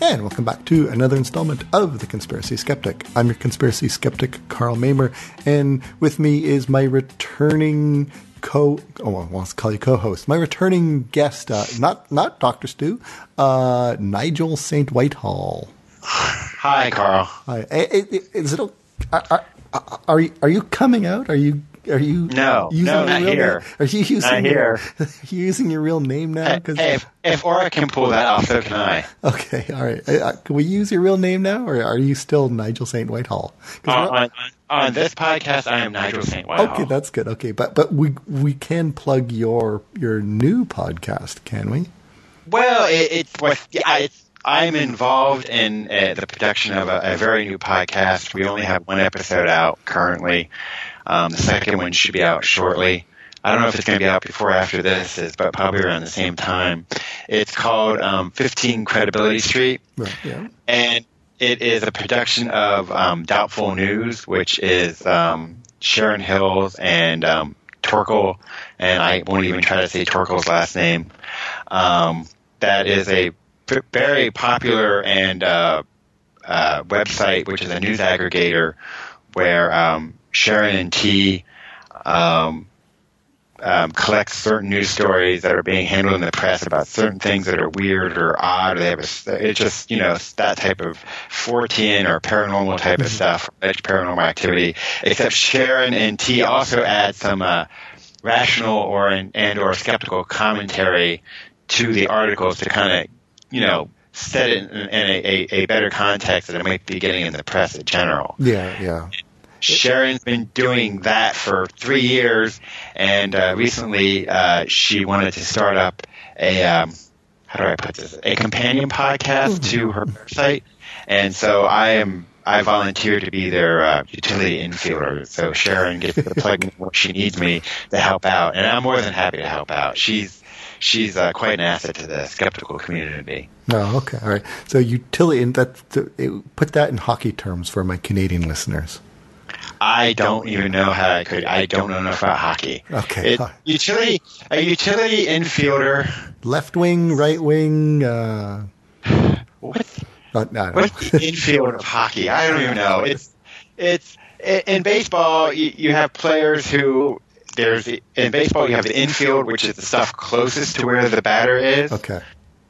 And welcome back to another installment of The Conspiracy Skeptic. I'm your conspiracy skeptic, Karl Mamer, and with me is my returning co oh I want to call you co-host, my returning guest, uh, not not Doctor Stu, uh, Nigel Saint Whitehall. Hi, Karl. Hi. Is it? Are, are, are you are you coming out? Are you are you no using no not here? Name? Are you using not your, here? Are you using your real name now? Hey, hey, if, if Aura can pull that off, so can I. Okay, all right. Uh, can we use your real name now, or are you still Nigel Saint Whitehall? Uh, on, on, this podcast, I am Nigel Saint Whitehall. Okay, that's good. Okay, but but we we can plug your your new podcast, can we? Well, it, it's what yeah, it's I'm involved in uh, the production of a, a, very new podcast. We only have one episode out currently. Um, the second one should be out shortly. I don't know if it's going to be out before or after this, is, but probably around the same time. It's called um, 15 Credibility Street. Right, yeah. And it is a production of um, Doubtful News, which is um, Sharon Hills and um, Torkel, and I won't even try to say Torkel's last name. Um, that is a very popular and uh, uh, website, which is a news aggregator, where um, Sharon and T um, um, collect certain news stories that are being handled in the press about certain things that are weird or odd. Or they have a, it's just you know that type of Fortean or paranormal type of mm-hmm. stuff, paranormal activity. Except Sharon and T also add some uh, rational or and or skeptical commentary to the articles to kind of you know set it in, in a, a, a, better context than it might be getting in the press in general. Yeah, yeah. Sharon's been doing that for three years, and uh, recently uh, she wanted to start up a um, how do I put this a companion podcast to her website, and so I am I volunteer to be their uh, utility infielder. So Sharon gets the plug in where she needs me to help out, and I'm more than happy to help out. She's she's uh, quite an asset to the skeptical community. Oh, okay, all right. So utility, that put that in hockey terms for my Canadian listeners. I don't even know how I could. I don't know enough about hockey. Okay. It, utility, a utility infielder. Left wing, right wing. Uh, what? Uh, no, What's the infield of hockey? I don't even know. It's it's in baseball. You, you have players who there's in baseball you have the infield, which is the stuff closest to where the batter is. Okay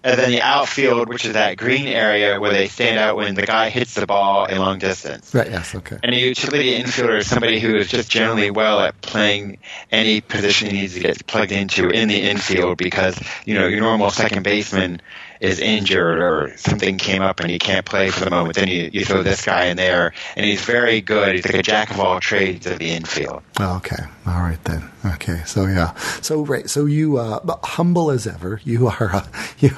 and then the outfield, which is that green area where they stand out when the guy hits the ball a long distance. Right. Yes. Okay. And a utility infielder is somebody who is just generally well at playing any position he needs to get plugged into in the infield because you know your normal second baseman is injured or something came up and he can't play for the moment, then you, you throw this guy in there, and he's very good. He's like a jack of all trades of the infield. Oh, okay, all right then. Okay, so yeah, so right, so you uh, humble as ever. You are uh, you,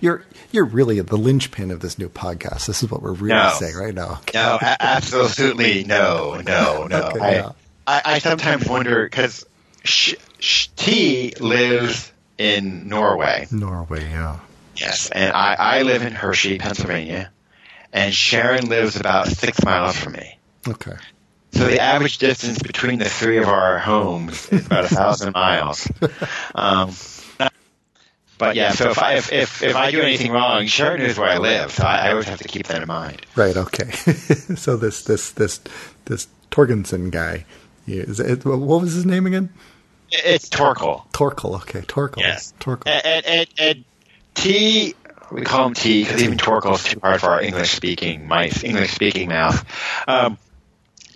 you're you're really the linchpin of this new podcast. This is what we're really no. saying right now. No, absolutely no, no, no. okay, I, yeah. I, I sometimes wonder because T lives in Norway. Norway, yeah. Yes, and I, I live in Hershey, Pennsylvania, and Sharon lives about six miles from me. Okay. So the average distance between the three of our homes is about a thousand miles. Um, but yeah, so if I if, if, if I do anything wrong, Sharon knows where I live, so I, I always have to keep that in mind. Right. Okay. so this this this this Torgensen guy, is it, what was his name again? It's Torkel. Torkel. Okay, Torkel. Yes. Torkel. And, and, and T, we call him T because even Torkel is too hard for our English speaking, my English speaking mouth. Um,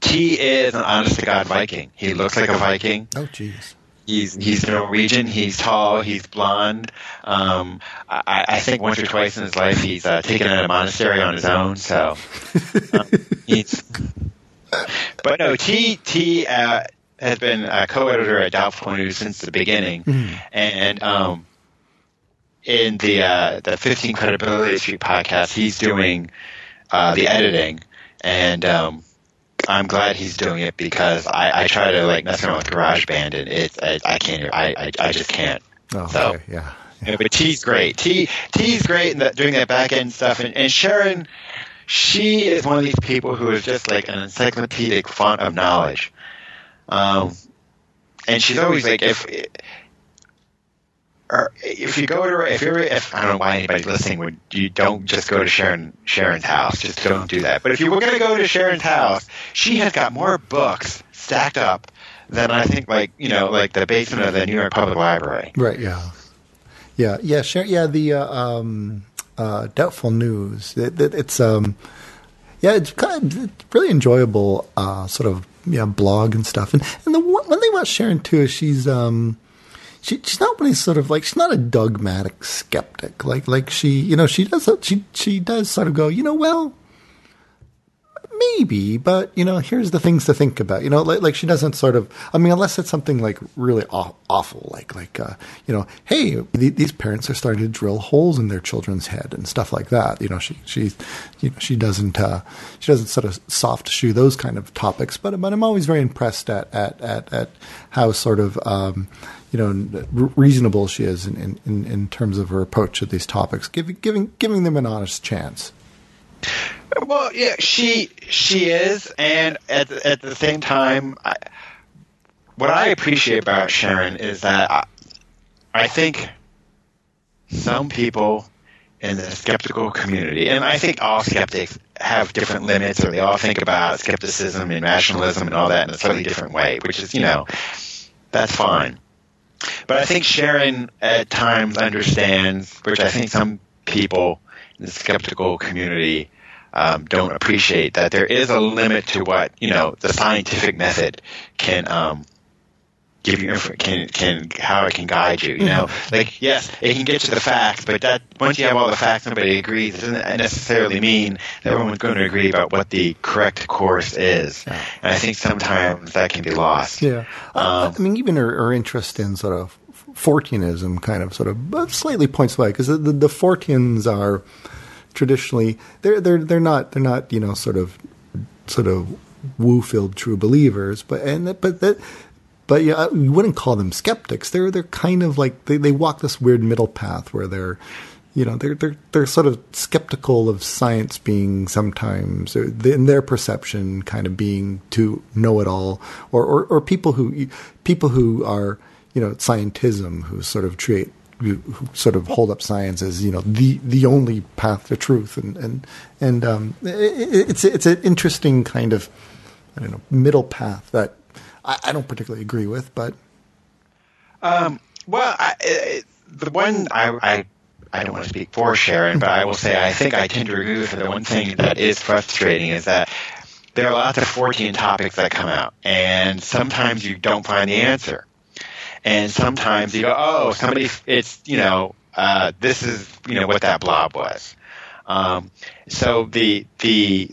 T is an honest to God Viking. He looks like a Viking. Oh, jeez. He's he's Norwegian. He's tall. He's blonde. Um, I, I, think once or twice in his life he's uh, taken in a monastery on his own. So um, he's. But no, T T uh, has been a co-editor at Doubtful News since the beginning, mm-hmm. and um, in the uh, the 15 Credibility Street podcast, he's doing uh, the editing, and um, I'm glad he's doing it because I, I try to like mess around with GarageBand and it's I, I can't I, I I just can't. Oh, So- okay, yeah. Yeah, but T's great. T T's great in that doing that back end stuff, and, and Sharon, she is one of these people who is just like an encyclopedic font of knowledge. Um, and she's always like, if or if you go to if you're, if I don't know why anybody listening would, you don't just go to Sharon Sharon's house. Just don't do that. But if you were going to go to Sharon's house, she has got more books stacked up than I think, like you know, like the basement of the New York Public Library. Right. Yeah. Yeah. Yeah. Sure. Yeah. The uh, um, uh, doubtful news. It, it, it's um, yeah. It's kind of it's really enjoyable. Uh, sort of yeah, blog and stuff. And and the one thing about Sharon too is she's um. She, she's not one of sort of like she's not a dogmatic skeptic. Like like she you know she does she she does sort of go you know well maybe, but you know, here's the things to think about. You know, like, like she doesn't sort of. I mean, unless it's something like really aw- awful, like like uh, you know, hey, th- these parents are starting to drill holes in their children's head and stuff like that. You know, she she you know, she doesn't uh, she doesn't sort of soft shoe those kind of topics. But but I'm always very impressed at at at, at how sort of. Um, you know, reasonable she is in, in, in terms of her approach to these topics, giving giving giving them an honest chance. Well, yeah, she she is, and at the, at the same time, I, what I appreciate about Sharon is that I, I think some people in the skeptical community, and I think all skeptics have different limits, or they all think about skepticism and rationalism and all that in a slightly different way, which is, you know, that's fine. But I think Sharon at times understands, which I think some people in the skeptical community um, don't appreciate, that there is a limit to what you know the scientific method can um, give you can can how it can guide you. You know, like yes, it can get you the facts, but that once you have all the facts, nobody agrees. It doesn't necessarily mean that everyone's going to agree about what the correct course is. And I think sometimes that can be lost. Yeah, Um, I mean, even our, her interest in sort of Forteanism kind of sort of slightly points away because the, the, the Forteans are traditionally they're they're they're not they're not you know sort of sort of woo filled true believers, but and but that. But yeah, you wouldn't call them skeptics. They're they're kind of like they, they walk this weird middle path where they're, you know, they're they're they're sort of skeptical of science being sometimes uh, in their perception kind of being to know it all, or, or or people who people who are you know scientism who sort of treat who sort of hold up science as you know the the only path to truth. And and and um, it- it's it's an interesting kind of I don't know middle path that I, I don't particularly agree with, but. Um, well, I, it, the one I, I I don't want to speak for Sharon, but I will say I think I tend to agree with her. The one thing that is frustrating is that there are lots of Fortean topics that come out, and sometimes you don't find the answer, and sometimes you go, oh, somebody, it's you know, uh, this is you know what that blob was. Um, so the the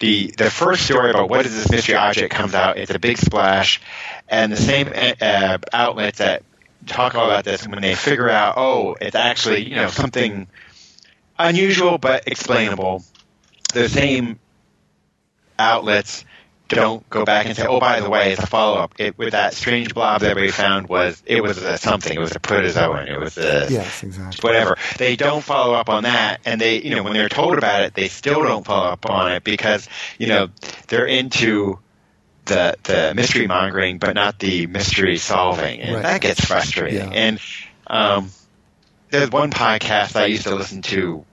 the the first story about what is this mystery object comes out. It's a big splash, and the same uh, outlets that talk all about this when they figure out, oh, it's actually you know something unusual but explainable. The same outlets don't go back and say, oh, by the way, it's a follow up. It with that strange blob that we found was it was a something. It was a protozoan. It was a yes, exactly. whatever. They don't follow up on that, and they, you know, when they're told about it, they still don't follow up on it because, you know, they're into the the mystery mongering, but not the mystery solving, and Right. that gets frustrating. Yeah. And um, there's one podcast I used to listen to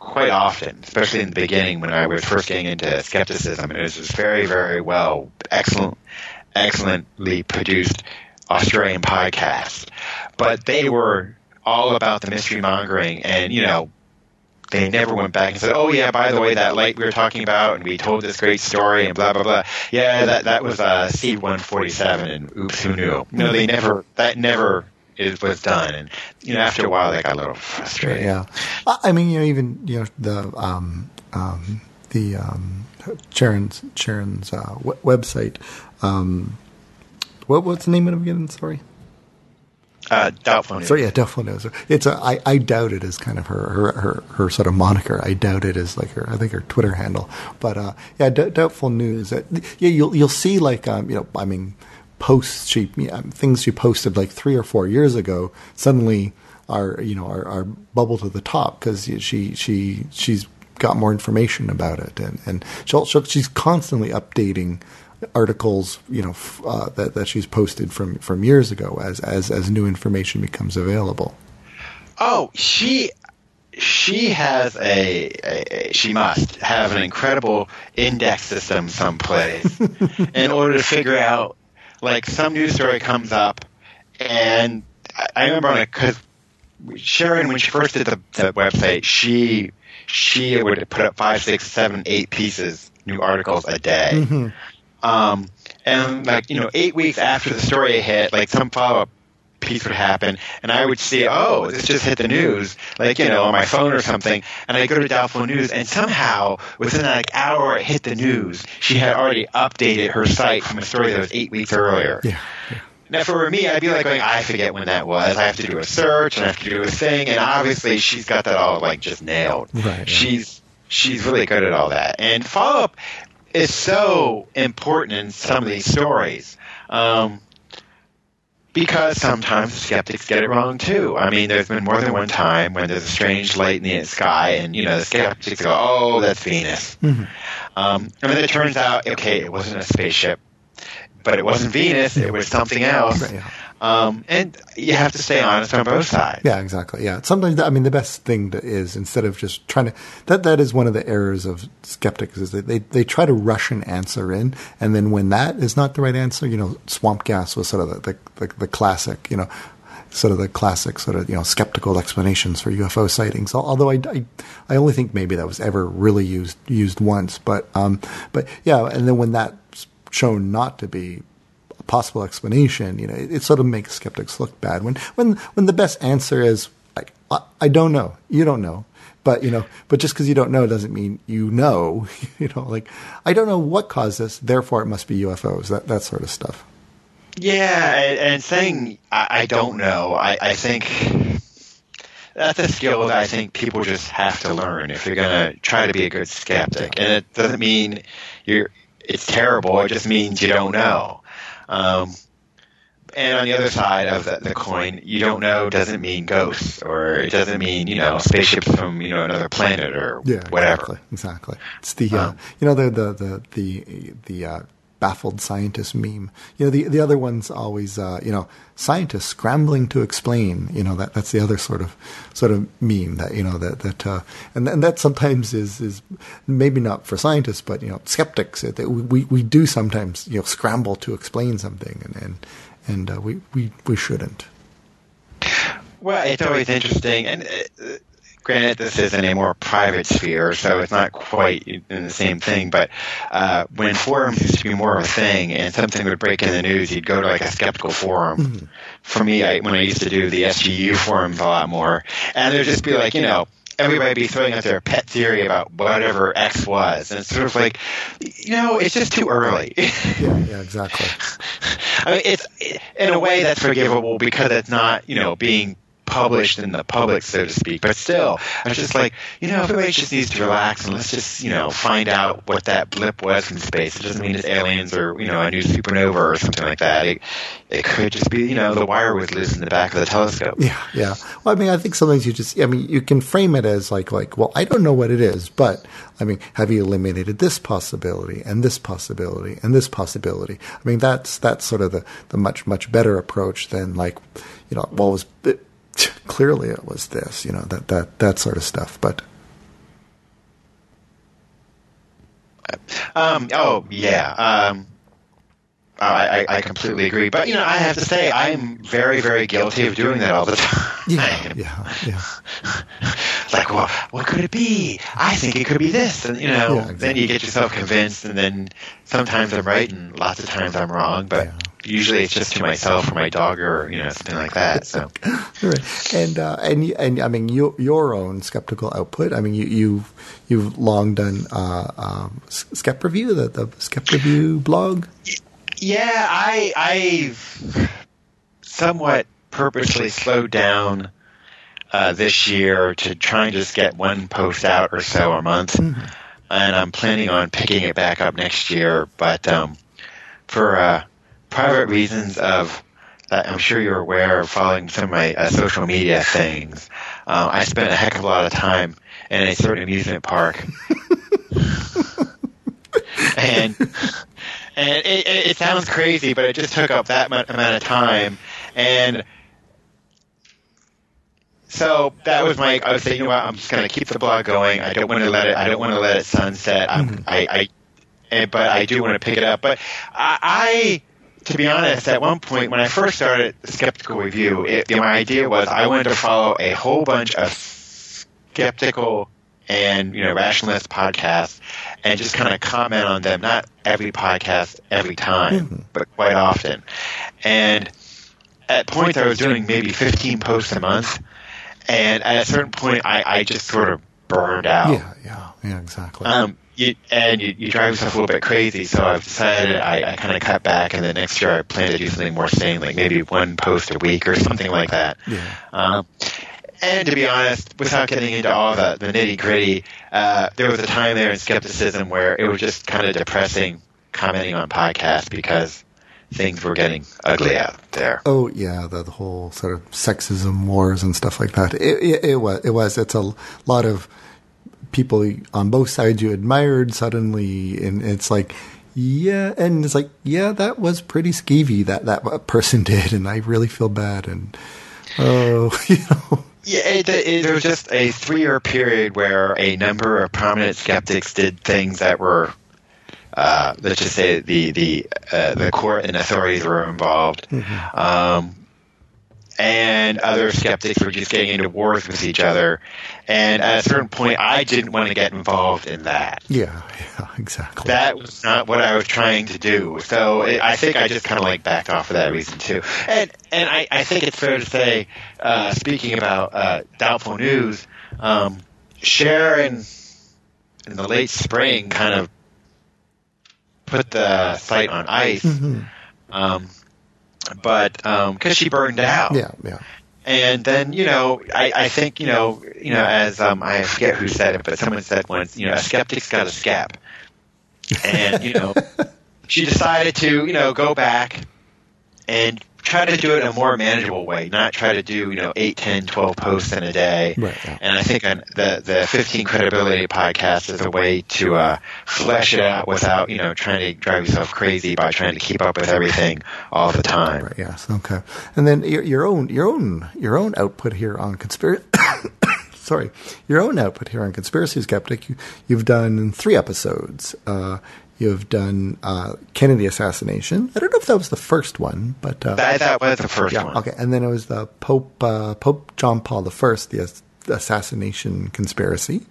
quite often, especially in the beginning when I was first getting into skepticism, and it was this very, very well, excellent, excellently produced Australian podcast. But they were all about the mystery mongering, and you know, they never went back and said, "Oh yeah, by the way, that light we were talking about, and we told this great story, and blah blah blah." Yeah, that that was uh, C one forty seven, and oops, who knew? No, they never. That never is, was done, and you know, after a while, they got a little frustrated. Yeah, I I mean, you know, even you know the um, um, the um, Sharon's Sharon's uh, w- website. Um, what what's the name of it again? Sorry. Uh, doubtful news. So yeah, doubtful news. It's a. I, I doubt it is kind of her, her her her sort of moniker. I doubt it is like her. I think her Twitter handle. But uh, yeah, d- doubtful news. Uh, yeah, you'll you'll see like um, you know I mean posts she things she posted like three or four years ago suddenly are you know are, are bubble to the top because she she she's got more information about it and and she'll, she'll, she's constantly updating articles, you know, f- uh, that that she's posted from from years ago as as as new information becomes available. Oh, she she has a, a she must have an incredible index system someplace in order to figure out like some news story comes up and I, remember because Sharon when she first did the, the website she she would put up five six seven eight pieces new articles a day Mm-hmm. um, and like you know, eight weeks after the story hit, like some follow up piece would happen, and I would see, oh, this just hit the news, like you know, on my phone or something, and I go to Doubtful News, and somehow within like hour it hit the news, she had already updated her site from a story that was eight weeks earlier. Yeah. yeah. Now, for me, I'd be like going, I forget when that was. I have to do a search and I have to do a thing, and obviously she's got that all like just nailed. Right. She's she's really good at all that, and follow up is so important in some of these stories. Um, because sometimes skeptics get it wrong too. I mean, there's been more than one time when there's a strange light in the sky, and you know the skeptics go, "Oh, that's Venus," Mhm. um, and then it turns out, okay, it wasn't a spaceship, but it wasn't Venus; it was something else. Right, yeah. Um, and you have to stay honest on both sides. Yeah, exactly. Yeah, sometimes I mean the best thing to, is instead of just trying to that that is one of the errors of skeptics is that they they try to rush an answer in, and then when that is not the right answer, you know, swamp gas was sort of the the, the, the classic, you know. Sort of the classic, sort of you know, skeptical explanations for UFO sightings. Although I, I, I only think maybe that was ever really used used once. But um, but yeah, and then when that's shown not to be a possible explanation, you know, it, it sort of makes skeptics look bad. When when when the best answer is like I, I don't know, you don't know, but you know, but just because you don't know doesn't mean you know. you know, like I don't know what caused this, therefore it must be UFOs. That that sort of stuff. Yeah, and, saying I, I don't know, I, I think that's a skill that I think people just have to learn if you're going to try to be a good skeptic. And it doesn't mean you're it's terrible. It just means you don't know. Um, and on the other side of the, the coin, you don't know doesn't mean ghosts, or it doesn't mean you know spaceships from you know another planet or Yeah, whatever. Exactly. exactly. It's the uh, Um, you know the the the the the uh, baffled scientist meme. You know the the other one's always uh, you know scientists scrambling to explain. You know that that's the other sort of sort of meme that you know that that uh, and and that sometimes is is maybe not for scientists, but you know skeptics. That we we do sometimes you know scramble to explain something and and and uh, we we we shouldn't. Well, it's always interesting, and uh, granted, this is in a more private sphere, so it's not quite in the same thing. But uh, when forums used to be more of a thing, and something would break in the news, you'd go to like a skeptical forum. For me, I, when I used to do the SGU forums a lot more, and there'd just be like, you know. Everybody be throwing out their pet theory about whatever X was, and it's sort of like, you know, it's just too early. Yeah, yeah, exactly. I mean, it's in a way that's forgivable because it's not, you know, being published in the public, so to speak. But still, I was just like, you know, everybody just needs to relax and let's just, you know, find out what that blip was in space. It doesn't mean it's aliens or, you know, a new supernova or something like that. It, it could just be, you know, the wire was loose in the back of the telescope. Yeah, yeah. Well, I mean, I think sometimes you just, I mean, you can frame it as like, like, well, I don't know what it is, but I mean, have you eliminated this possibility and this possibility and this possibility? I mean, that's that's sort of the the much much better approach than like, you know, it was it, clearly it was this, you know, that that that sort of stuff. But Um, oh, yeah. Um, I, I, I completely agree. But, you know, I have to say, I'm very, very guilty of doing that all the time. yeah, yeah, yeah. Like, well, what could it be? I think it could be this, and you know, Yeah, exactly. then you get yourself convinced, and then sometimes I'm right, and lots of times I'm wrong, but Yeah. Usually it's just to myself or my dog or you know something like that. So, Right. And uh, and and I mean your your own skeptical output. I mean you you've you've long done uh, um, S- Skep Review, the the Skep Review blog. yeah, I I've somewhat purposely slowed down uh, this year to try and just get one post out or so a month, Mm-hmm. and I'm planning on picking it back up next year. But um, for uh, private reasons of that I'm sure you're aware of following some of my uh, social media things, uh, I spent a heck of a lot of time in a certain amusement park. and and it, it, sounds crazy, but it just took up that amount of time, and so that was my. I was saying, you know what? I'm just going to keep the blog going. I don't want to let it. I don't want to let it sunset. I'm, I, I, and, but I do want to pick it up. But I, I, to be honest, at one point when I first started Skeptical Review, it, my idea was I wanted to follow a whole bunch of skeptical and you know rationalist podcasts and just kind of comment on them not every podcast every time but quite often. And at points i was doing maybe 15 posts a month and at a certain point i, I just sort of burned out. Yeah, yeah, yeah, exactly. um, you, and you, you drive yourself a little bit crazy. So I've decided I, I kind of cut back, and then next year I plan to do something more sane, like maybe one post a week or something like that. Yeah. Um, and to be honest, without getting into all the, the nitty gritty, uh, there was a time there in skepticism where it was just kind of depressing commenting on podcasts because things were getting ugly out there. Oh yeah, the, the whole sort of sexism wars and stuff like that. It, it, it was. It was. It's a lot of people on both sides you admired suddenly, and it's like, yeah, and it's like, yeah, that was pretty skeevy that that person did, and I really feel bad, and oh, you know, Yeah, it, it, there was just a three-year period where a number of prominent skeptics did things that were, uh, let's just say, the the uh, the court and authorities were involved, um, and other skeptics were just getting into wars with each other. And at a certain point, I didn't want to get involved in that. yeah, yeah, exactly. That was not what I was trying to do. So it, I think I just kind of like backed off for that reason too. And and I, I think it's fair to say, uh, speaking about uh, doubtful news, um, Sharon in the late spring kind of put the site on ice. Um, but because she burned out, yeah, yeah, and then you know, I, I think you know, you know, as um, I forget who said it, but someone said once, you know, a skeptic's got a scap, and you know, she decided to you know go back and try to do it in a more manageable way, not try to do you know eight, ten, twelve posts in a day. Right, yeah. And I think the the 15 credibility podcast is a way to uh, flesh it out without you know trying to drive yourself crazy by trying to keep up with everything all the time. Right. Yes. Okay. And then your, your own your own your own output here on conspiracy. sorry, your own output here on conspiracy skeptic. You, you've done three episodes. Uh, you've done uh, Kennedy assassination. I don't know if that was the first one, but uh, That, that was the first yeah. one. Okay. And then it was the Pope uh, Pope John Paul the First, the assassination conspiracy.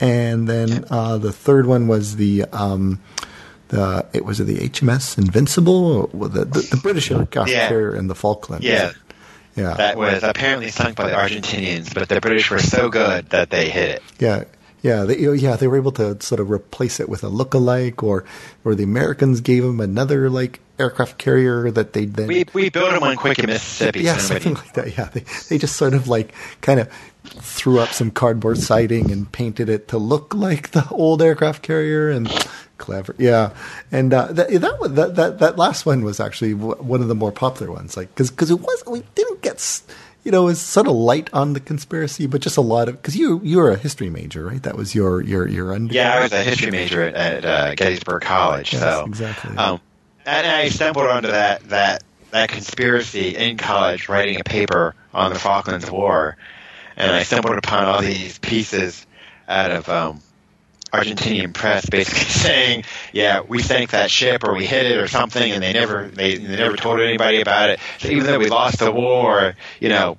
And then uh, the third one was the um, the it was it the HMS Invincible, or the the, the British aircraft Yeah. carrier in the Falklands. Yeah. yeah, That was apparently sunk by the Argentinians, but the British were so good that they hit it. yeah, yeah. They, yeah, they were able to sort of replace it with a look-alike, or or the Americans gave them another like aircraft carrier that they then We we built them on quick in Mississippi. yeah, something like that. Yeah, they they just sort of like kind of threw up some cardboard siding and painted it to look like the old aircraft carrier and clever. Yeah, and uh, that, that that that that last one was actually one of the more popular ones. Like because because it was we didn't get. s- You know, it was sort of light on the conspiracy, but just a lot of because you you were a history major, right? That was your your your under. Yeah, I was a history major at, at uh, Gettysburg College. Yes, so exactly. Um, and I stumbled onto that that that conspiracy in college, writing a paper on the Falklands War, and I stumbled upon all these pieces out of um, Argentinian press, basically saying, "Yeah, we sank that ship, or we hit it, or something," and they never they, they never told anybody about it. So even though we lost the war, you know,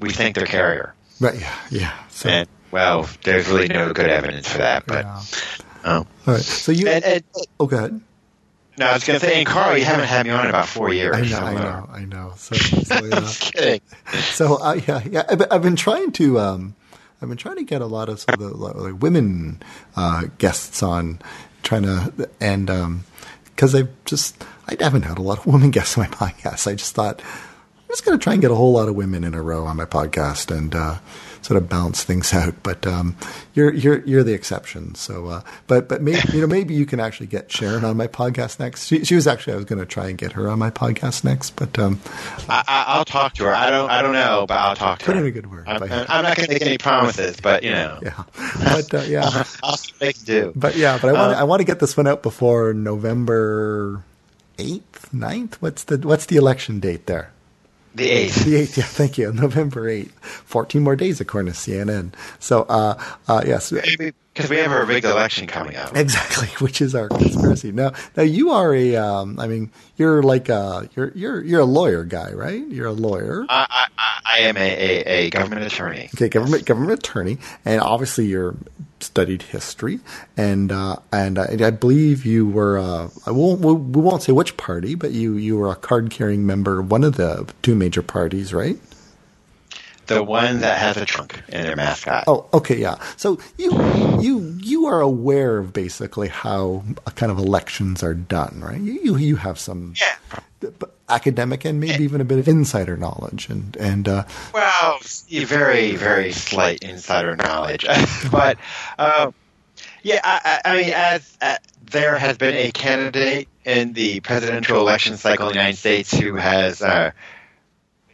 we sank their carrier. Right. Yeah. Yeah. So, And well, there's really no good evidence for that, but. yeah. Um, All right. So you. and, and, oh, go ahead. no, I was going to say, and Karl, you haven't had me on in about four years. I know. so, I uh, know. I know. So, so yeah. I'm just kidding. So uh, yeah, yeah, I've, I've been trying to, um, I've been trying to get a lot of, sort of the, like, women uh, guests on, trying to, and because I've just, I haven't had a lot of women guests on my podcast. I just thought, just going to try and get a whole lot of women in a row on my podcast and uh, sort of balance things out. But um, you're you're you're the exception. So, uh, but but maybe you know maybe you can actually get Sharon on my podcast next. She, she was actually I was going to try and get her on my podcast next, but um, I, will talk to her. I don't I don't know, but I'll talk to put her. Put in a good word. I'm, I'm not going to make any promises, but you know. Yeah, but uh, yeah, I'll make do. But yeah, but I want uh, I want to get this one out before November eighth, 9th? What's the what's the election date there? The 8th. The 8th, yeah, thank you. November 8th. 14 more days, according to CNN. So, uh, uh, yes. Because we have a rigged election coming up. Exactly, which is our conspiracy. Now, now you are a, um, I mean, you're like a, you're, you're, you're a lawyer guy, right? You're a lawyer. I, I, I am a, a, a government attorney. Okay, government, government attorney. And obviously you're studied history, and uh, and uh, I believe you were. Uh, I won't. We won't say which party, but you you were a card carrying member of one of the two major parties, right? The one that has a trunk in their mascot. Oh, okay, yeah. So you you you are aware of basically how kind of elections are done, right? You you have some yeah. Academic and maybe even a bit of insider knowledge, and and uh, well, very very slight insider knowledge, but uh, yeah, I, I mean, as uh, there has been a candidate in the presidential election cycle in the United States who has uh,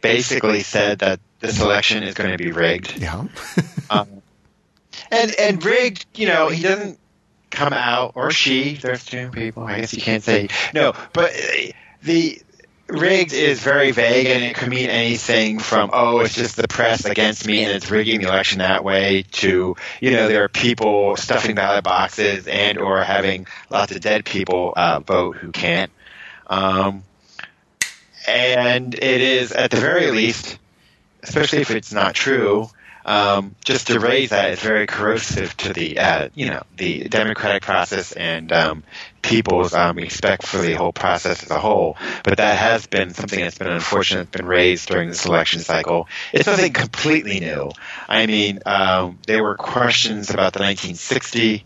basically said that this election is going to be rigged. Yeah. um, and and rigged, you know, he doesn't come out or she. There's two people. I guess you can't say no, but uh, the rigged is very vague and it could mean anything from oh it's just the press against me and it's rigging the election that way to you know there are people stuffing ballot boxes and or having lots of dead people uh, vote who can't um, and it is at the very least especially if it's not true. Um, just to raise that is very corrosive to the uh, you know the democratic process and um, people's um, respect for the whole process as a whole. But that has been something that's been unfortunate, been raised during this election cycle. It's nothing completely new. I mean, um, there were questions about the 1960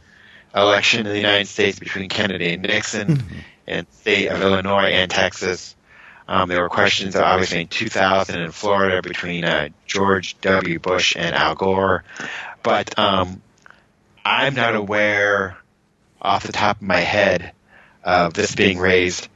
election in the United States between Kennedy and Nixon mm-hmm. the state of Illinois and Texas. Um, there were questions, obviously, in 2000 in Florida between uh, George W. Bush and Al Gore. But um, I'm not aware, off the top of my head, of this being raised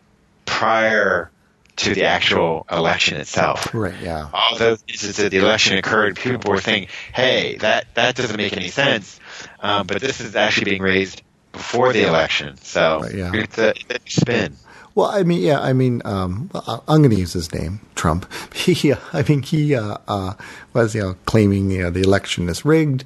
prior to the actual election itself. Right. Yeah. All those instances that the election occurred, people were thinking, "Hey, that that doesn't make any sense," um, but this is actually being raised before the election, so right, yeah. it's, a, it's a spin. Well, I mean, yeah, I mean, um, I'm going to use his name, Trump. He, uh, I mean, he uh, uh, was, you know, claiming you know, the election is rigged,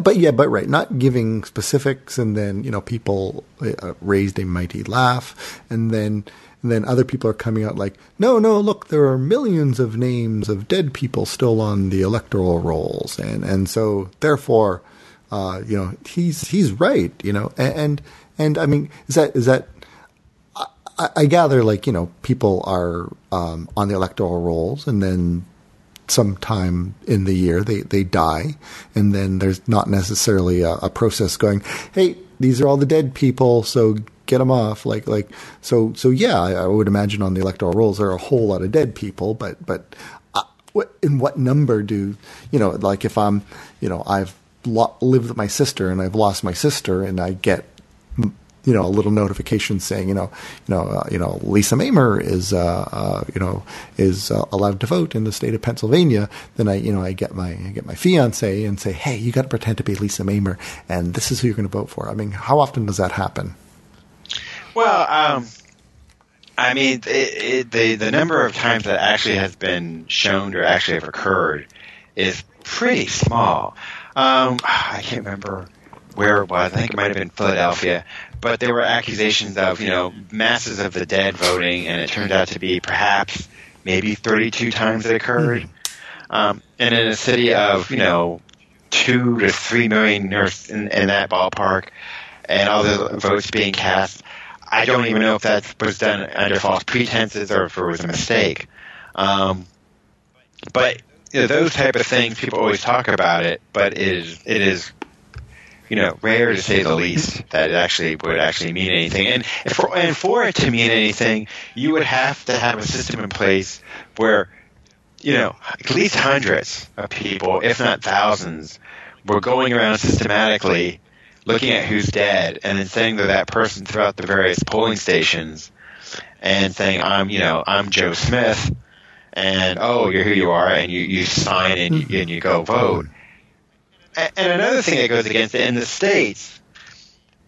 but yeah, but right, not giving specifics, and then you know, people uh, raised a mighty laugh, and then. And then other people are coming out like, no, no, look, there are millions of names of dead people still on the electoral rolls, and and so therefore, uh, you know, he's he's right, you know, and, and and I mean, is that is that I, I gather, like you know, people are um, on the electoral rolls, and then sometime in the year they they die, and then there's not necessarily a, a process going. Hey, these are all the dead people, so get them off. Like like so so yeah, I, I would imagine on the electoral rolls there are a whole lot of dead people, but but uh, in what number do you know? Like if I'm you know I've lo- lived with my sister and I've lost my sister and I get you know, a little notification saying, you know, you know, uh, you know, Lisa Mamer is, uh, uh, you know, is uh, allowed to vote in the state of Pennsylvania. Then I, you know, I get my, I get my fiance and say, hey, you got to pretend to be Lisa Mamer, and this is who you're going to vote for. I mean, how often does that happen? Well, um, I mean, it, it, the the number of times that actually has been shown or actually have occurred is pretty small. Um, I can't remember where it was. I think it might have been Philadelphia, but there were accusations of you know masses of the dead voting, and it turned out to be perhaps maybe 32 times it occurred. Mm-hmm. Um, and in a city of you know two to three million in, in that ballpark, and all the votes being cast, I don't even know if that was done under false pretenses or if it was a mistake. Um, but you know, those type of things, people always talk about it, but it is it is you know, rare to say the least that it actually would actually mean anything. And for, and for it to mean anything, you would have to have a system in place where you know, at least hundreds of people, if not thousands, were going around systematically looking at who's dead and then saying to that person throughout the various polling stations and saying, I'm, you know, I'm Joe Smith and, oh, you're who you are and you, you sign and you, mm-hmm. and you go vote. And, another thing that goes against it, in the States,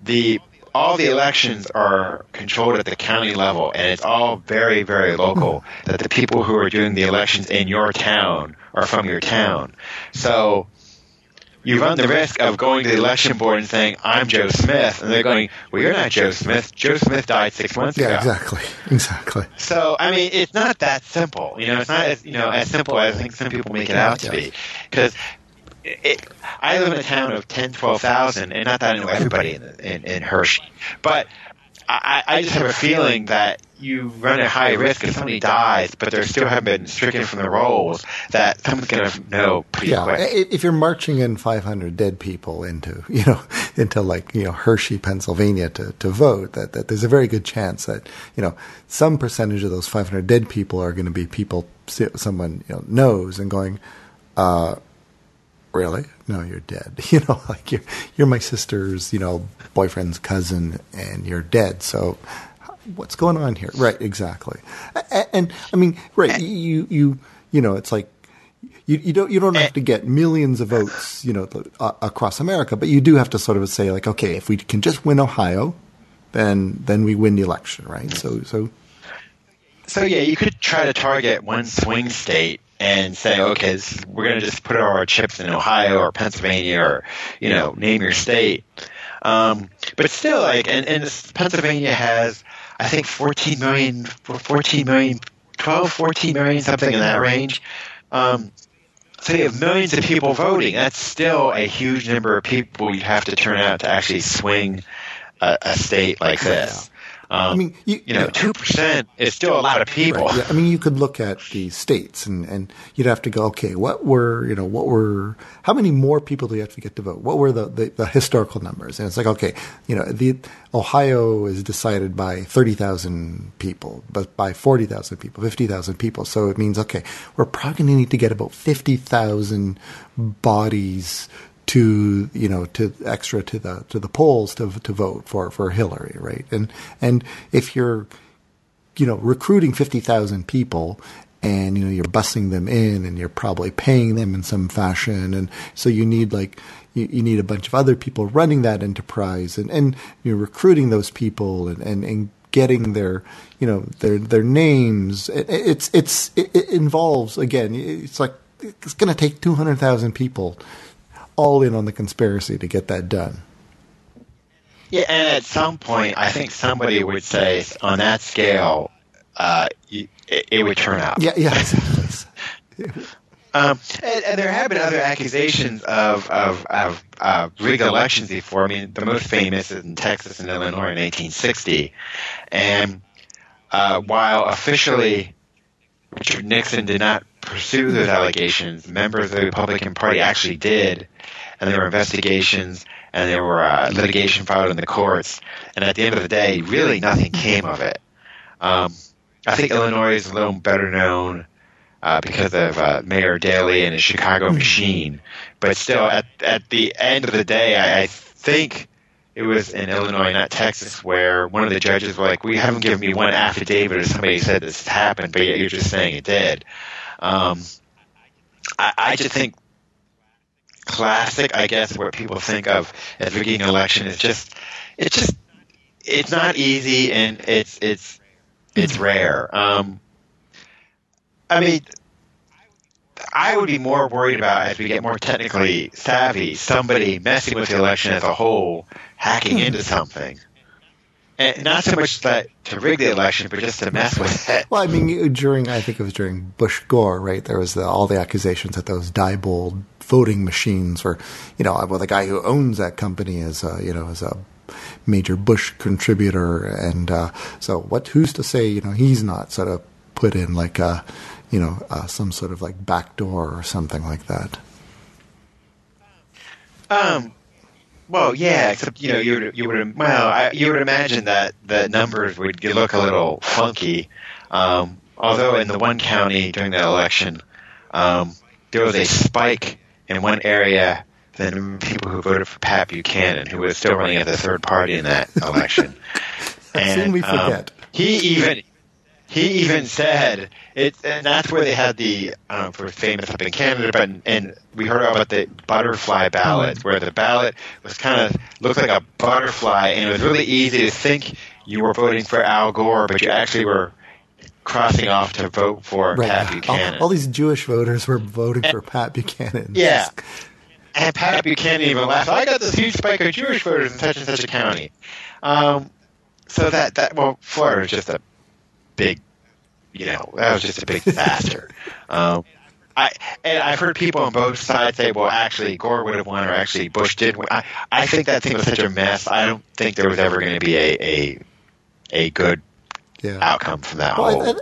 the all the elections are controlled at the county level, and it's all very, very local. That the people who are doing the elections in your town are from your town. So you run the risk of going to the election board and saying, "I'm Joe Smith," and they're going, "Well, you're not Joe Smith. Joe Smith died six months Yeah, ago." Yeah, exactly, exactly. So I mean, it's not that simple. You know, it's not as you know as simple as I think some people make it out to be. Because it, I live in a town of 10, 12,000, and not that I know everybody in, in, in Hershey, but I, I just have a feeling that you run a high risk if somebody dies, but they still have been stricken from the rolls, that someone's going to know pretty Yeah, quick. if you're marching in 500 dead people into, you know, into like, you know, Hershey, Pennsylvania to, to vote, that, that there's a very good chance that, you know, some percentage of those 500 dead people are going to be people someone, you know, knows and going, uh, really? No, you're dead. You know, like you're, you're my sister's, you know, boyfriend's cousin and you're dead. So what's going on here? Right, exactly. And, and I mean, right, you, you, you know, it's like, you, you don't you don't have to get millions of votes, you know, uh, across America, but you do have to sort of say like, okay, if we can just win Ohio, then then we win the election, right? So so So yeah, you could try to target one swing state and say, okay, we're going to just put our chips in Ohio or Pennsylvania or you know, name your state. Um, but still, like, and, and Pennsylvania has, I think, 14 million, 14 million, 12, 14 million, something in that range. Um, so you have millions of people voting. That's still a huge number of people you have to turn out to actually swing a, a state like this. Um, I mean, you, you know, two percent is still a lot of people. Right. Yeah, I mean, you could look at the states, and, and you'd have to go, okay, what were you know, what were how many more people do you have to get to vote? What were the, the, the historical numbers? And it's like, okay, you know, the Ohio is decided by thirty thousand people, but by forty thousand people, fifty thousand people. So it means, okay, we're probably going to need to get about fifty thousand bodies to you know to extra to the to the polls to to vote for for Hillary, right? And and if you're you know recruiting fifty thousand people and you know you're busing them in and you're probably paying them in some fashion and so you need like you, you need a bunch of other people running that enterprise and and you're recruiting those people and and, and getting their you know their their names it, it's it's it, it involves again it's like it's going to take 200,000 people all in on the conspiracy to get that done. Yeah, and at some point, I think somebody would say, on that scale, uh, it, it, would turn out. Yeah, yeah, exactly. um, and, and, there have been other accusations of of, of uh, rigged elections before. I mean, the most famous is in Texas and Illinois in 1860, and uh, while officially Richard Nixon did not pursue those allegations, members of the Republican Party actually did, and there were investigations and there were uh, litigation filed in the courts. And at the end of the day, really nothing came of it. Um, I think Illinois is a little better known uh, because of uh, Mayor Daley and his Chicago machine, but still, at at the end of the day, I, I think it was in Illinois, not Texas, where one of the judges were like, "We haven't given me one affidavit or somebody said this happened, but yet you're just saying it did." Um, I, I just think classic, I guess, what people think of as rigging an election is just it's just it's not easy and it's it's it's rare. Um, I mean, I would be more worried about as we get more technically savvy, somebody messing with the election as a whole, hacking into something. And not so much that to rig the election, but just to mess with it. Well, I mean, during I think it was during Bush Gore, right? There was the, all the accusations that those Diebold voting machines were, you know, well, the guy who owns that company is, a, you know, is a major Bush contributor, and uh, so what? Who's to say, you know, he's not sort of put in like a, you know, uh, some sort of like backdoor or something like that. Um. Well, yeah, except you know you would you would well I, you would imagine that the numbers would look a little funky. Um, although in the one county during that election, um, there was a spike in one area than people who voted for Pat Buchanan, who was still running as a third party in that election. and we um, forget. he even he even said it, and that's where they had the um, for famous up in Canada. But and we heard about the butterfly ballot, where the ballot was kind of looked like a butterfly, and it was really easy to think you were voting for Al Gore, but you actually were crossing off to vote for Pat Buchanan. All, all these Jewish voters were voting for Pat Buchanan. Yeah. And Pat Buchanan even laughed. I got this huge spike of Jewish voters in such and such a county. Um, so that that well, Florida was just a big, you know, that was just a big disaster. um, I and I've heard people on both sides say, well, actually Gore would have won, or actually Bush did. Win. I I think that thing was such a mess. I don't think there was ever going to be a a a good yeah. outcome from that Well, whole I, I,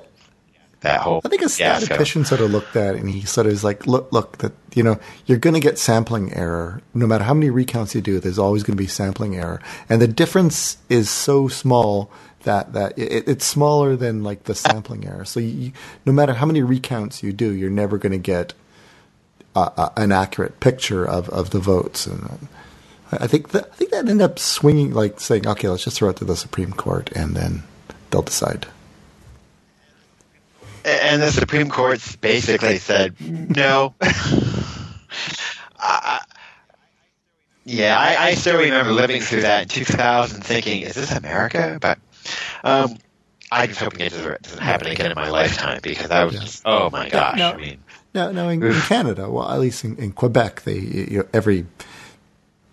that whole. I think a statistician sort of looked at it and he sort of is like, look, look, that you know, you're going to get sampling error. No matter how many recounts you do, there's always going to be sampling error, and the difference is so small that that it, it's smaller than like the sampling error. So you, no matter how many recounts you do, you're never going to get an accurate picture of, of the votes. And uh, I think that I think that ended up swinging, like saying, okay, let's just throw it to the Supreme Court, and then they'll decide. and the Supreme Court basically said no. Yeah, I, I still remember living through that in 2000, thinking, "Is this America?" But um, I'm just hoping it doesn't, doesn't happen again in my lifetime because I was Yeah. just, oh my gosh! No. I mean, No, no. In, in Canada, well, at least in, in Quebec, they you know, every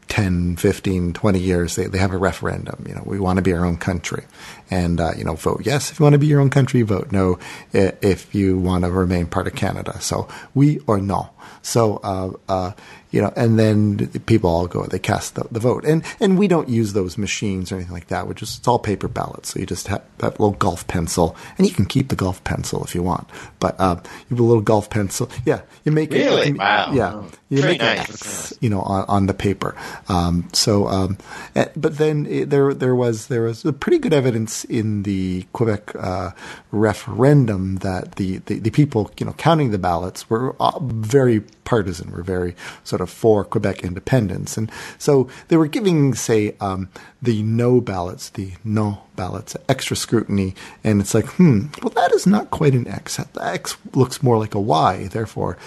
10, 15, 20 years they, they have a referendum. You know, we want to be our own country, and uh, you know, vote yes if you want to be your own country. Vote no if you want to remain part of Canada. So we or no. So uh, uh, you know, and then people all go, they cast the, the vote, and and we don't use those machines or anything like that. We just it's all paper ballots. So you just have that little golf pencil, and you can keep the golf pencil if you want. But uh, you have a little golf pencil. Yeah, you make it. Really? you Wow. Yeah, you very make nice. X, you know, on, on the paper. Um, so, um, eh, but then it, there there was there was a pretty good evidence in the Quebec uh, referendum that the, the, the people you know counting the ballots were uh, very partisan, were very sort of for Quebec independence, and so they were giving say um, the no ballots, the no ballots, extra scrutiny, and it's like hmm, well that is not quite an X. The X looks more like a Y, therefore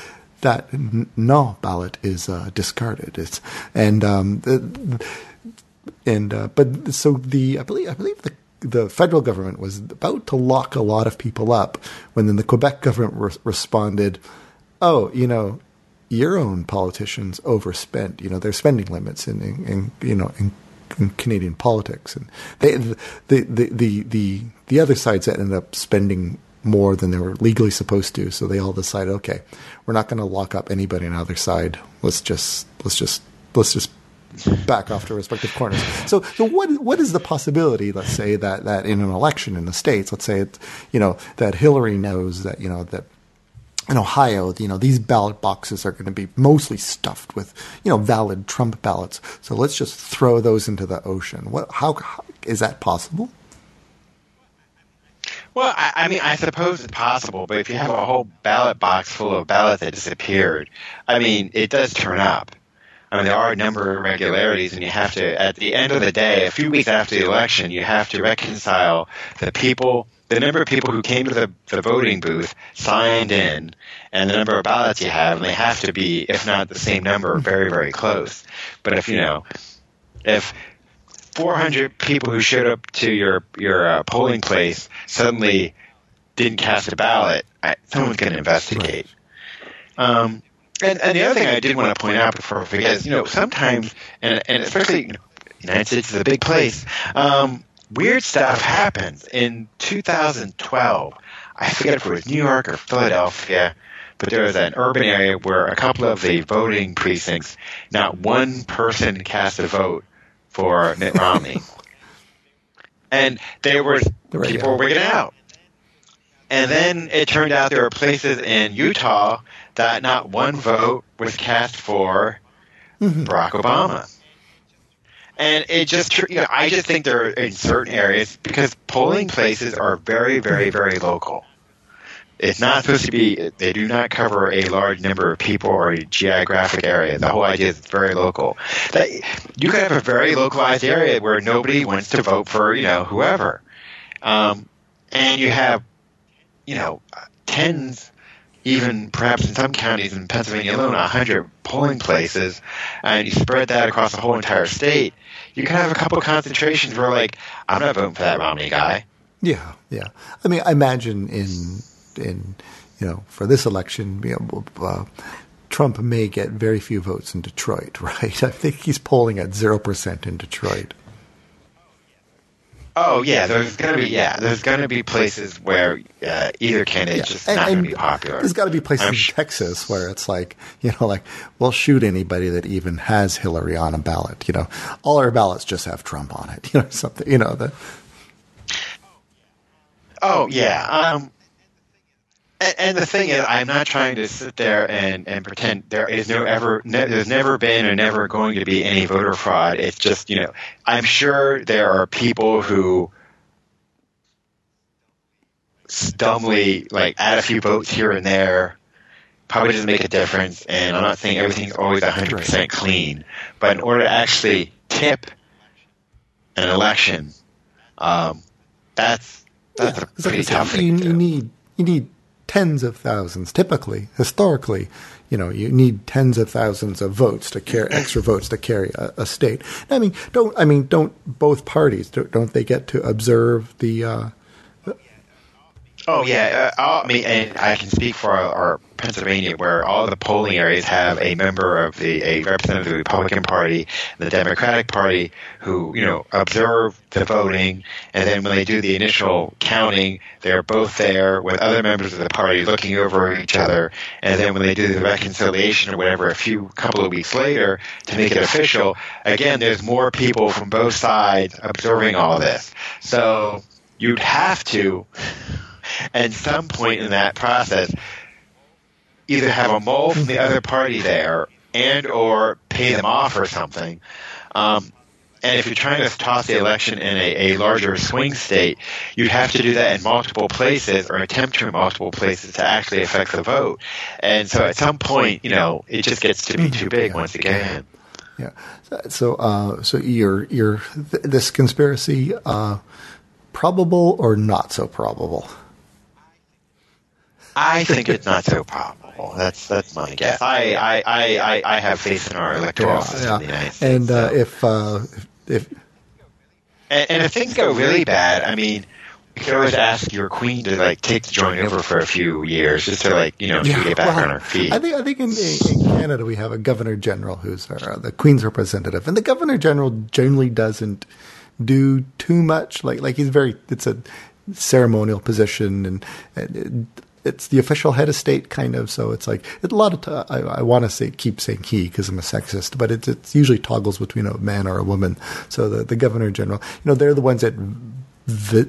that no ballot is uh, discarded. It's and um, and uh, but so the I believe I believe the the federal government was about to lock a lot of people up when then the Quebec government re- responded, oh, you know, your own politicians overspent. You know, their spending limits in, in, in you know in, in Canadian politics, and they the the the the, the other sides that ended up spending more than they were legally supposed to. So they all decided, okay, we're not going to lock up anybody on either side. Let's just let's just let's just back off to respective corners. So, so what what is the possibility? Let's say that that in an election in the states, let's say you know, that Hillary knows that you know that in Ohio, you know, these ballot boxes are going to be mostly stuffed with, you know, valid Trump ballots. So let's just throw those into the ocean. What? How, how is that possible? Well, I, I mean, I suppose it's possible, but if you have a whole ballot box full of ballots that disappeared, I mean, it does turn up. I mean, there are a number of irregularities, and you have to, at the end of the day, a few weeks after the election, you have to reconcile the people, the number of people who came to the, the voting booth, signed in, and the number of ballots you have, and they have to be, if not the same number, very, very close. But if, you know, if 400 people who showed up to your your uh, polling place suddenly didn't cast a ballot, I, someone's going to investigate. Um, and, and the other thing I did want to point out before I forget is, you know, sometimes, and, and especially, you know, the United States is a big place, um, weird stuff happens. In 2012, I forget if it was New York or Philadelphia, but there was an urban area where a couple of the voting precincts, not one person cast a vote for Mitt Romney. and they were Right, people were wigging out. And then it turned out there were places in Utah that not one vote was cast for Barack Obama. And it just, you know, I just think there are in certain areas because polling places are very, very, very local. it's not supposed to be. They do not cover a large number of people or a geographic area. The whole idea is very local. That you could have a very localized area where nobody wants to vote for you know whoever, um, and you have you know tens even perhaps in some counties in Pennsylvania alone, 100 polling places, and you spread that across the whole entire state, you can have a couple of concentrations where, like, I'm not voting for that Romney guy. Yeah, yeah. I mean, I imagine in in you know for this election, you know, uh, Trump may get very few votes in Detroit, right? I think he's polling at zero percent in Detroit. Oh yeah, there's gonna be yeah, there's gonna be places where uh, either candidate's yeah. just and, not gonna be popular. There's got to be places I'm in Texas where it's like you know, like we'll shoot anybody that even has Hillary on a ballot. You know, all our ballots just have Trump on it. You know, something. You know the. Oh yeah, um, and, and, the thing is, I'm not trying to sit there and, and pretend there is no ever, ne- there's never been or never going to be any voter fraud. It's just, you know, I'm sure there are people who dumbly, like, add a few votes here and there. Probably doesn't make a difference, and I'm not saying everything's always 100% clean, but in order to actually tip an election, um, that's that's yeah, a pretty tough thing. You, you need you need tens of thousands. Typically, historically, you know, you need tens of thousands of votes to carry extra votes to carry a, a state. I mean, don't I mean don't both parties don't, don't they get to observe the uh, Oh yeah, uh, I mean, and I can speak for our, our, Pennsylvania, where all the polling areas have a member of the a representative of the Republican Party, and the Democratic Party, who you know observe the voting, and then when they do the initial counting, they're both there with other members of the party looking over each other, and then when they do the reconciliation or whatever, a few couple of weeks later to make it official, again, there's more people from both sides observing all this, so you'd have to at some point in that process, either have a mole from the other party there and or pay them off or something. Um, and if you're trying to toss the election in a, a, larger swing state, you'd have to do that in multiple places or attempt to in multiple places to actually affect the vote. And so at some point, you know, it just gets to be too big once again. Yeah. So, uh, so your your th- this conspiracy uh, probable or not so probable? I think it's not so probable. That's that's my guess. I I, I, I have faith in our electoral system yeah. in the United States. And uh, if uh, if and, and, if things go really bad, I mean, you could always ask your queen to like take the joint over for a few years, just to like you know yeah, get back well, on her feet. I think I think in, in Canada we have a governor general who's our, uh, the queen's representative, and the governor general generally doesn't do too much. Like like he's very it's a ceremonial position and, and it's the official head of state kind of so it's like a lot of t- I, I want to say keep saying he because I'm a sexist but it's it's usually toggles between a man or a woman. So the the governor general you know they're the ones that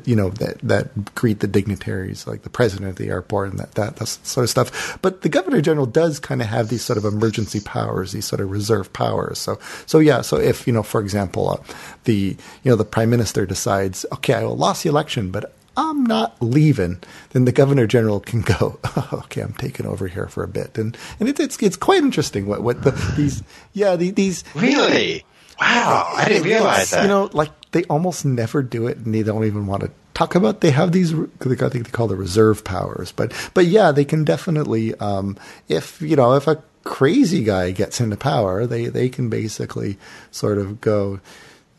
you know that that greet the dignitaries like the president of the airport and that, that that sort of stuff. But the governor general does kind of have these sort of emergency powers these sort of reserve powers. So so yeah so if you know for example uh, the you know the prime minister decides okay I lost the election but I'm not leaving, then the governor general can go. Oh, okay, I'm taking over here for a bit, and and it's it's, it's quite interesting what what the, these yeah the, these really wow I didn't realize that you know like they almost never do it, and they don't even want to talk about. They have these I think they call the reserve powers, but but yeah, they can definitely um, if you know if a crazy guy gets into power, they they can basically sort of go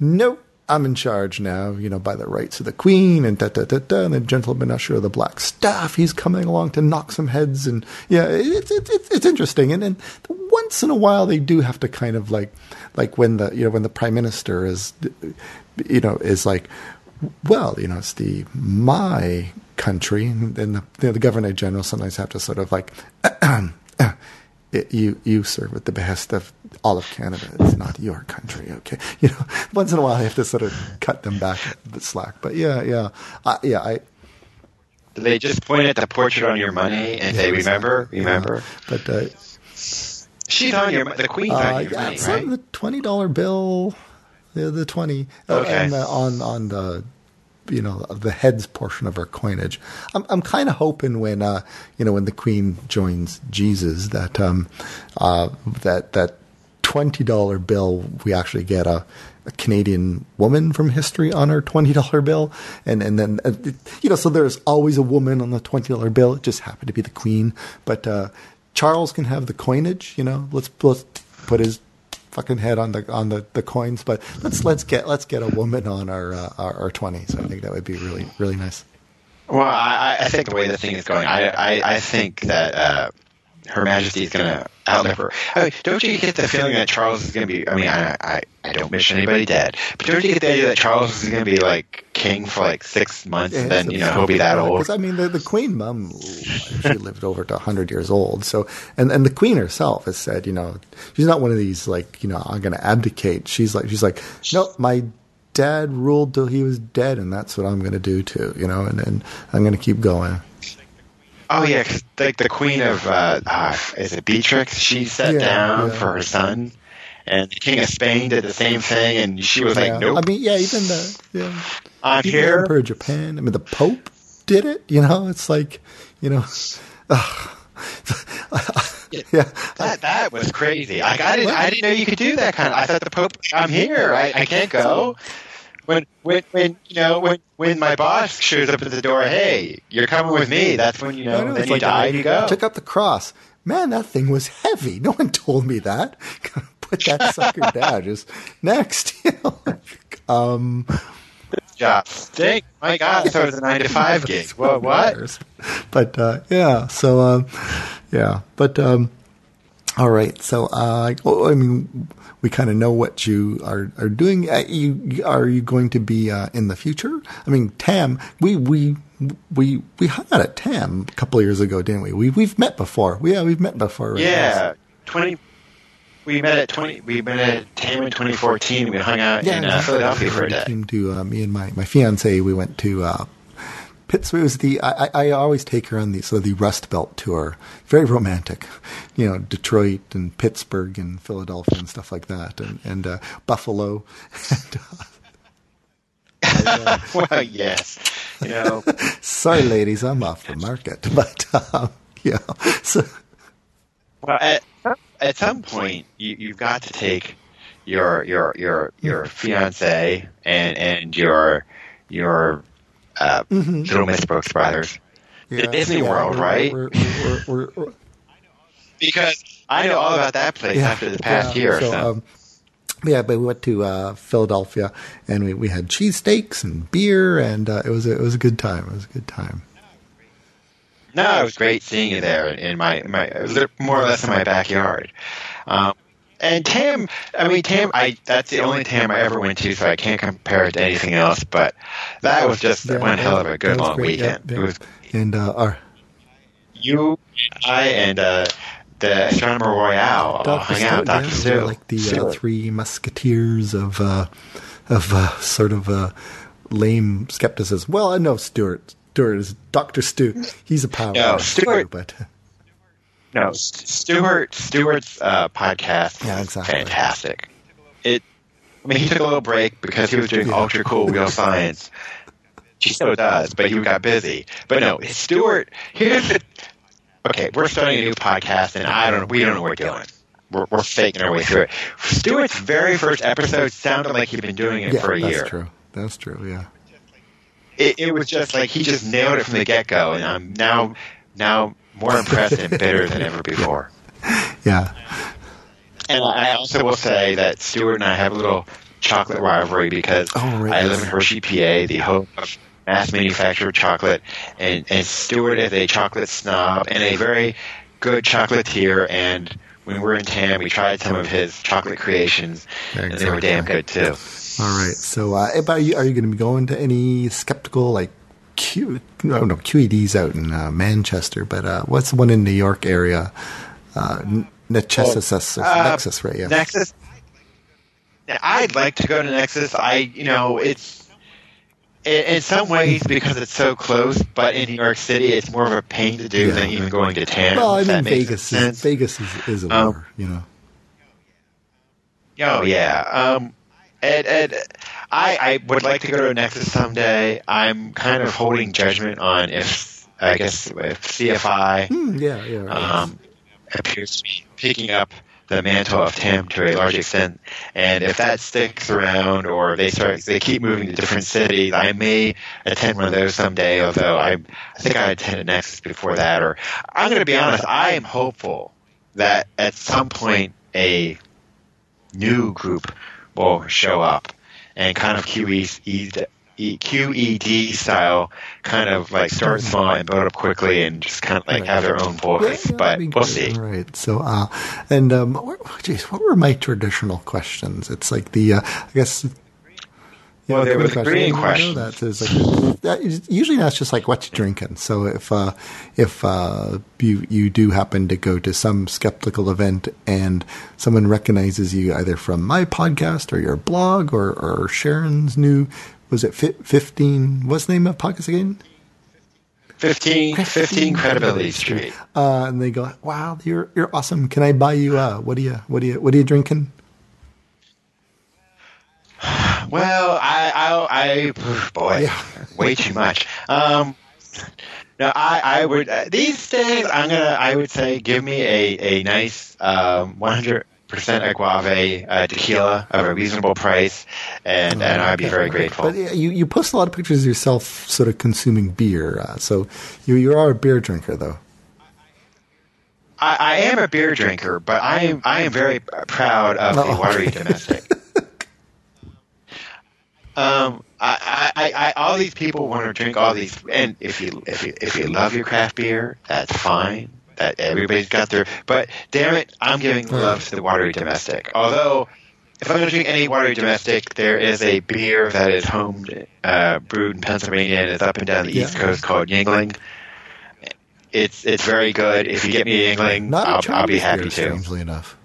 nope I'm in charge now, you know, by the rights of the queen and da da da da, and the gentleman usher of the black staff. He's coming along to knock some heads, and yeah, it's it's it's interesting. And then once in a while, they do have to kind of like like when the you know when the prime minister is you know is like, well, you know, it's the my country, and the, you know, the governor general sometimes have to sort of like. Uh, It, you you serve at the behest of all of Canada. It's not your country, okay? You know, once in a while I have to sort of cut them back bit slack. But yeah, yeah, uh, yeah. I. They just point at the portrait on your money and say, "Remember, remember." Yeah. But uh, she's on your the queen's uh, on your yeah, money, right? The twenty dollar bill, the the twenty. Uh, okay. Uh, on on the you know the heads portion of our coinage. I'm I'm kind of hoping when uh you know when the Queen joins Jesus that um uh that that twenty dollar bill we actually get a, a, Canadian woman from history on our twenty dollar bill, and and then uh, you know so there's always a woman on the twenty dollar bill. It just happened to be the Queen, but uh, Charles can have the coinage. You know, let's let's put his fucking head on the on the, the coins, but let's let's get let's get a woman on our uh, our, twenties. I think that would be really really nice. Well, I, I think the way the thing is going, I I, I think that uh, Her Majesty is going to outlive her. I mean, don't you get the feeling that Charles is going to be? I mean, I, I I don't wish anybody dead, but don't you get the idea that Charles is going to be like king for like six months, yeah, and then you know he'll be that old? Because I mean, the, the Queen Mum, she lived over to hundred years old. So, and and the Queen herself has said, you know, she's not one of these like, you know, I'm going to abdicate. She's like, she's like, no, my dad ruled till he was dead, and that's what I'm going to do too, you know, and and I'm going to keep going. Oh yeah, like the Queen of uh, uh, is it Beatrix? She sat yeah, down yeah. for her son, and the King of Spain did the same thing, and she was yeah. like, "Nope." I mean, yeah, even the yeah, I'm even here. The Emperor of Japan. I mean, the Pope did it. You know, it's like, you know. yeah, that that was crazy. Like I didn't, I didn't know you could do that kind of. I thought the Pope. I'm here. I, I can't go when when when you know when when my boss shows up at the door, hey, you're coming with me. That's when you know. know then you like, die. You go. Took up the cross. Man, that thing was heavy. No one told me that. Put that sucker down. Just next. You know, um. Yeah, Dang, my God, so it's a nine to five gig. What? What? But uh, yeah, so um, yeah, but um, all right. So uh, I mean, we kind of know what you are, are doing. Uh, you, are you going to be uh, in the future? I mean, TAM, we, we, we, we hung out at TAM a couple of years ago, didn't we? we we've met before. We, yeah, we've met before. Right? Yeah. 20, we met at 20, we met at TAM in 2014. We hung out yeah, in uh, Philadelphia for a day. Came to, uh, me and my, my fiance, we went to, uh, Pittsburgh was the I, I always take her on the so the Rust Belt tour. Very romantic, you know, Detroit and Pittsburgh and Philadelphia and stuff like that, and and uh, Buffalo. and, uh, well, yes, you know. Sorry, ladies, I'm off the market, but um, yeah. So, well, at, at some point, you, you've got to take your your your your fiance and and your your uh, mm-hmm. Little Miss Brooks Brothers. Yeah, Disney yeah, World, we're, right? We're, we're, because I know all about that place yeah, after the past year. So, so. Um, yeah, but we went to uh, Philadelphia and we, we had cheesesteaks and beer, and uh, it was a, it was a good time. It was a good time. No, it was great seeing you there in my my more or less in my backyard. Um, and Tam, I mean Tam, I that's the only Tam I ever went to, so I can't compare it to anything else. But that was just yeah, one hell of a good long great. weekend. Yeah, yeah. It was, and uh, our you, I, and uh, the astronomer royale all hung out. Doctor Stu, like the uh, three musketeers of uh, of uh, sort of uh, lame skepticism. Well, I know Stuart. Stuart is Doctor Stu. He's a power. No, Stuart, but no, Stuart Stuart's uh, podcast yeah, exactly. fantastic. It, I mean, he took a little break because he was doing yeah. ultra cool real science. She still does, but he got busy. But no, Stuart. Here's the. Okay, we're starting a new podcast, and I don't. We don't know what we're doing. We're, we're faking our way through it. Stuart's very first episode sounded like he'd been doing it yeah, for a that's year. That's true. That's true. Yeah. It, it was just like he just nailed it from the get go, and I'm now now more impressed and bitter than ever before. Yeah. And I also will say that Stuart and I have a little chocolate rivalry because oh, right. I live in Hershey, PA, the home of mass manufactured chocolate, and, and Stuart is a chocolate snob and a very good chocolatier. And when we were in TAM, we tried some of his chocolate creations, exactly. and they were damn good too. All right. So, uh, are you, are you going to be going to any skeptical like Q, no, no, QED's out in uh, Manchester, but uh, what's the one in New York area? Uh, NECSS, oh, uh, NECSS, right? Yeah. NECSS. I'd like to go to NECSS. I, you know, it's in, in, some ways because it's so close, but in New York City, it's more of a pain to do yeah. than even going to town. Well, I mean, Vegas is, Vegas is, is a um, you know. Oh yeah. Um, and, and I, I would like to go to NECSS someday. I'm kind of holding judgment on if I guess if CFI Hmm, yeah, yeah. right. um, appears to be picking up the mantle of Tim to a large extent. And if that sticks around, or they start, they keep moving to different cities, I may attend one of those someday. Although I, I think I attended NECSS before that. Or I'm going to be honest, I am hopeful that at some point a new group will show up and kind of QE, E- QED style, kind of like start small and build up quickly and just kind of like have their own voice. Yeah, but we'll see. Right. So, uh, and um, what, geez, what were my traditional questions? It's like the, uh, I guess. Yeah, Well, there the was a green question. That is like that is, usually that's just like what you're drinking. So if uh, if uh, you you do happen to go to some skeptical event and someone recognizes you either from my podcast or your blog or, or Sharon's new was it fifteen? What's the name of podcast again? 15, 15 Credibility Street. uh, and they go, "Wow, you're you're awesome. Can I buy you? Uh, what do you what do you what are you drinking?" Well, I, I, I boy, Yeah. way too much. Um, no, I, I would uh, these days. I'm gonna. I would say, give me a a nice um, 100 percent agave uh, tequila of a reasonable price, and and I'd be very grateful. But you you post a lot of pictures of yourself sort of consuming beer, uh, so you you are a beer drinker though. I, I am a beer drinker, but I am I am very proud of the Oh, watery domestic. Um, I, I, I, all these people want to drink all these, and if you if you if you love your craft beer, that's fine. That everybody's got their, but damn it, I'm giving love to the watery domestic. Although, if I'm going to drink any watery domestic, there is a beer that is home uh, brewed in Pennsylvania and is up and down the East Coast called Yuengling. It's it's very good. If you get me Yuengling, I'll, I'll be happy beer, to. strangely enough.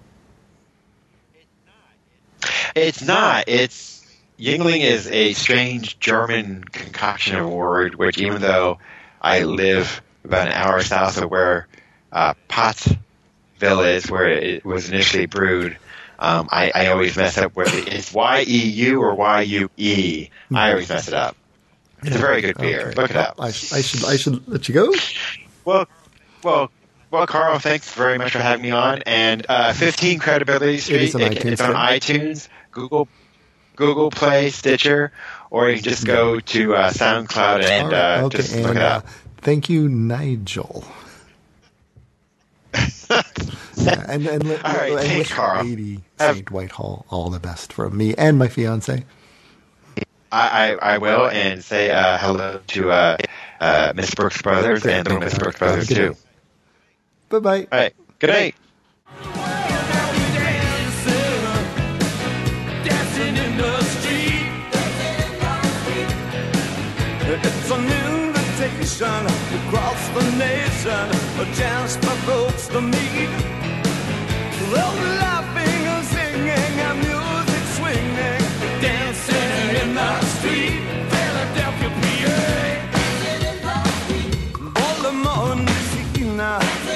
It's not. It's Yuengling is a strange German concoction of a word, which even though I live about an hour south of where uh, Pottsville is, where it was initially brewed, um, I, I always mess up where it's Y E U or Y U E. I always mess it up. It's a very good beer. Okay. Look it up. I, I should I should let you go. Well, well, well, Karl, thanks very much for having me on. And uh, 15 Credibility Street, is on it- iTunes, it's on iTunes, Google, Google Play, Stitcher, or you can just go to uh, SoundCloud and All right, uh, okay, just look and it uh, up. thank you, Nigel. Yeah, and and, All right, and thanks, Karl. Lady Saint Whitehall all the best from me and my fiance. I, I, I will, and say uh, hello to uh, uh, Miss Brooks Brothers and the Miss Brooks Brothers, too. Bye bye. All right, good night. nation, across the nation, a chance for folks to meet. Love laughing and singing and music swinging, dancing in the street, Philadelphia, PA. Baltimore, Michigan.